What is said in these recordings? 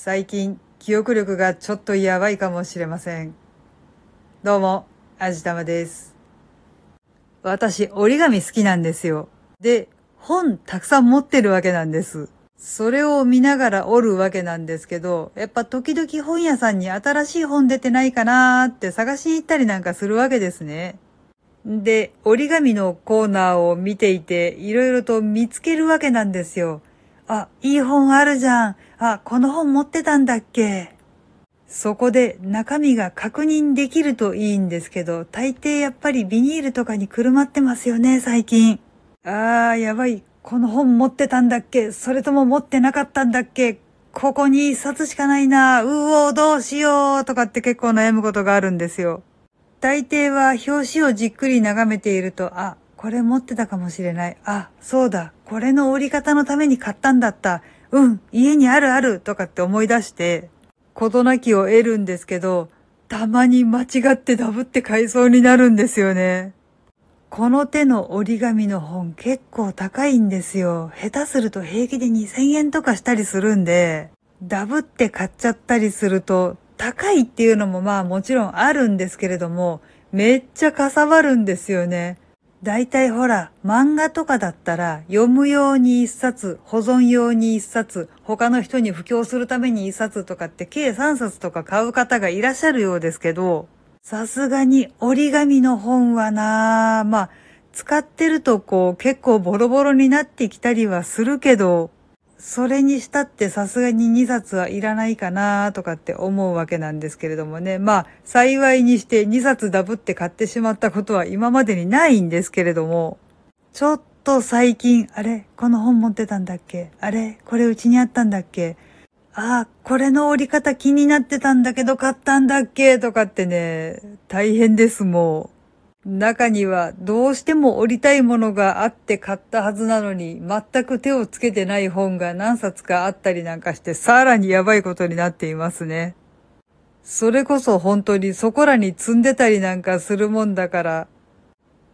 最近、記憶力がちょっとやばいかもしれません。どうも、あじたまです。私、折り紙好きなんですよ。で、本たくさん持ってるわけなんです。それを見ながら折るわけなんですけど、やっぱ時々本屋さんに新しい本出てないかなーって探しに行ったりなんかするわけですね。で、折り紙のコーナーを見ていて、いろいろと見つけるわけなんですよ。あ、いい本あるじゃん。あ、この本持ってたんだっけ。そこで中身が確認できるといいんですけど、大抵やっぱりビニールとかにくるまってますよね、最近。あー、やばい。この本持ってたんだっけそれとも持ってなかったんだっけここに一冊しかないな。うおー、どうしようとかって結構悩むことがあるんですよ。大抵は表紙をじっくり眺めていると、あ、これ持ってたかもしれない。あ、そうだ。これの折り方のために買ったんだった。うん、家にあるあるとかって思い出して、事なきを得るんですけど、たまに間違ってダブって買いそうになるんですよね。この手の折り紙の本結構高いんですよ。下手すると平気で2000円とかしたりするんで、ダブって買っちゃったりすると、高いっていうのもまあもちろんあるんですけれども、めっちゃかさばるんですよね。だいたいほら、漫画とかだったら、読む用に一冊、保存用に一冊、他の人に布教するために一冊とかって計三冊とか買う方がいらっしゃるようですけど、さすがに折り紙の本はなぁまあ、使ってるとこう結構ボロボロになってきたりはするけど、それにしたってさすがに2冊はいらないかなとかって思うわけなんですけれどもね。まあ、幸いにして2冊ダブって買ってしまったことは今までにないんですけれども、ちょっと最近、あれこの本持ってたんだっけ？あれこれうちにあったんだっけ？ああ、これの折り方気になってたんだけど買ったんだっけ？とかってね、大変です、もう。中にはどうしても折りたいものがあって買ったはずなのに全く手をつけてない本が何冊かあったりなんかしてさらにやばいことになっていますね。それこそ本当にそこらに積んでたりなんかするもんだから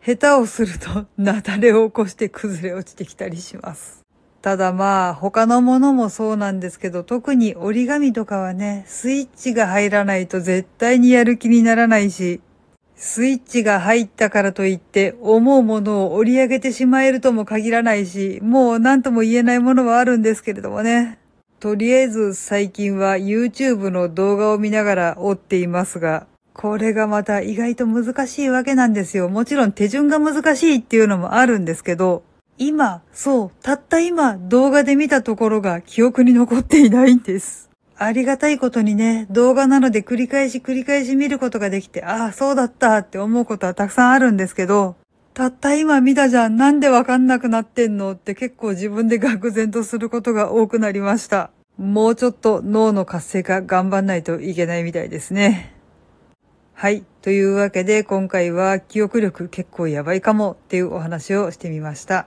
下手をすると 雪崩を起こして崩れ落ちてきたりします。ただまあ他のものもそうなんですけど特に折り紙とかはねスイッチが入らないと絶対にやる気にならないしスイッチが入ったからといって思うものを折り上げてしまえるとも限らないし、もう何とも言えないものはあるんですけれどもね。とりあえず最近は YouTube の動画を見ながら折っていますが、これがまた意外と難しいわけなんですよ。もちろん手順が難しいっていうのもあるんですけど、今、そう、たった今動画で見たところが記憶に残っていないんです。ありがたいことにね、動画なので繰り返し繰り返し見ることができて、ああ、そうだったって思うことはたくさんあるんですけど、たった今見たじゃん、なんでわかんなくなってんの？って結構自分で愕然とすることが多くなりました。もうちょっと脳の活性化頑張んないといけないみたいですね。はい。というわけで今回は記憶力結構やばいかもっていうお話をしてみました。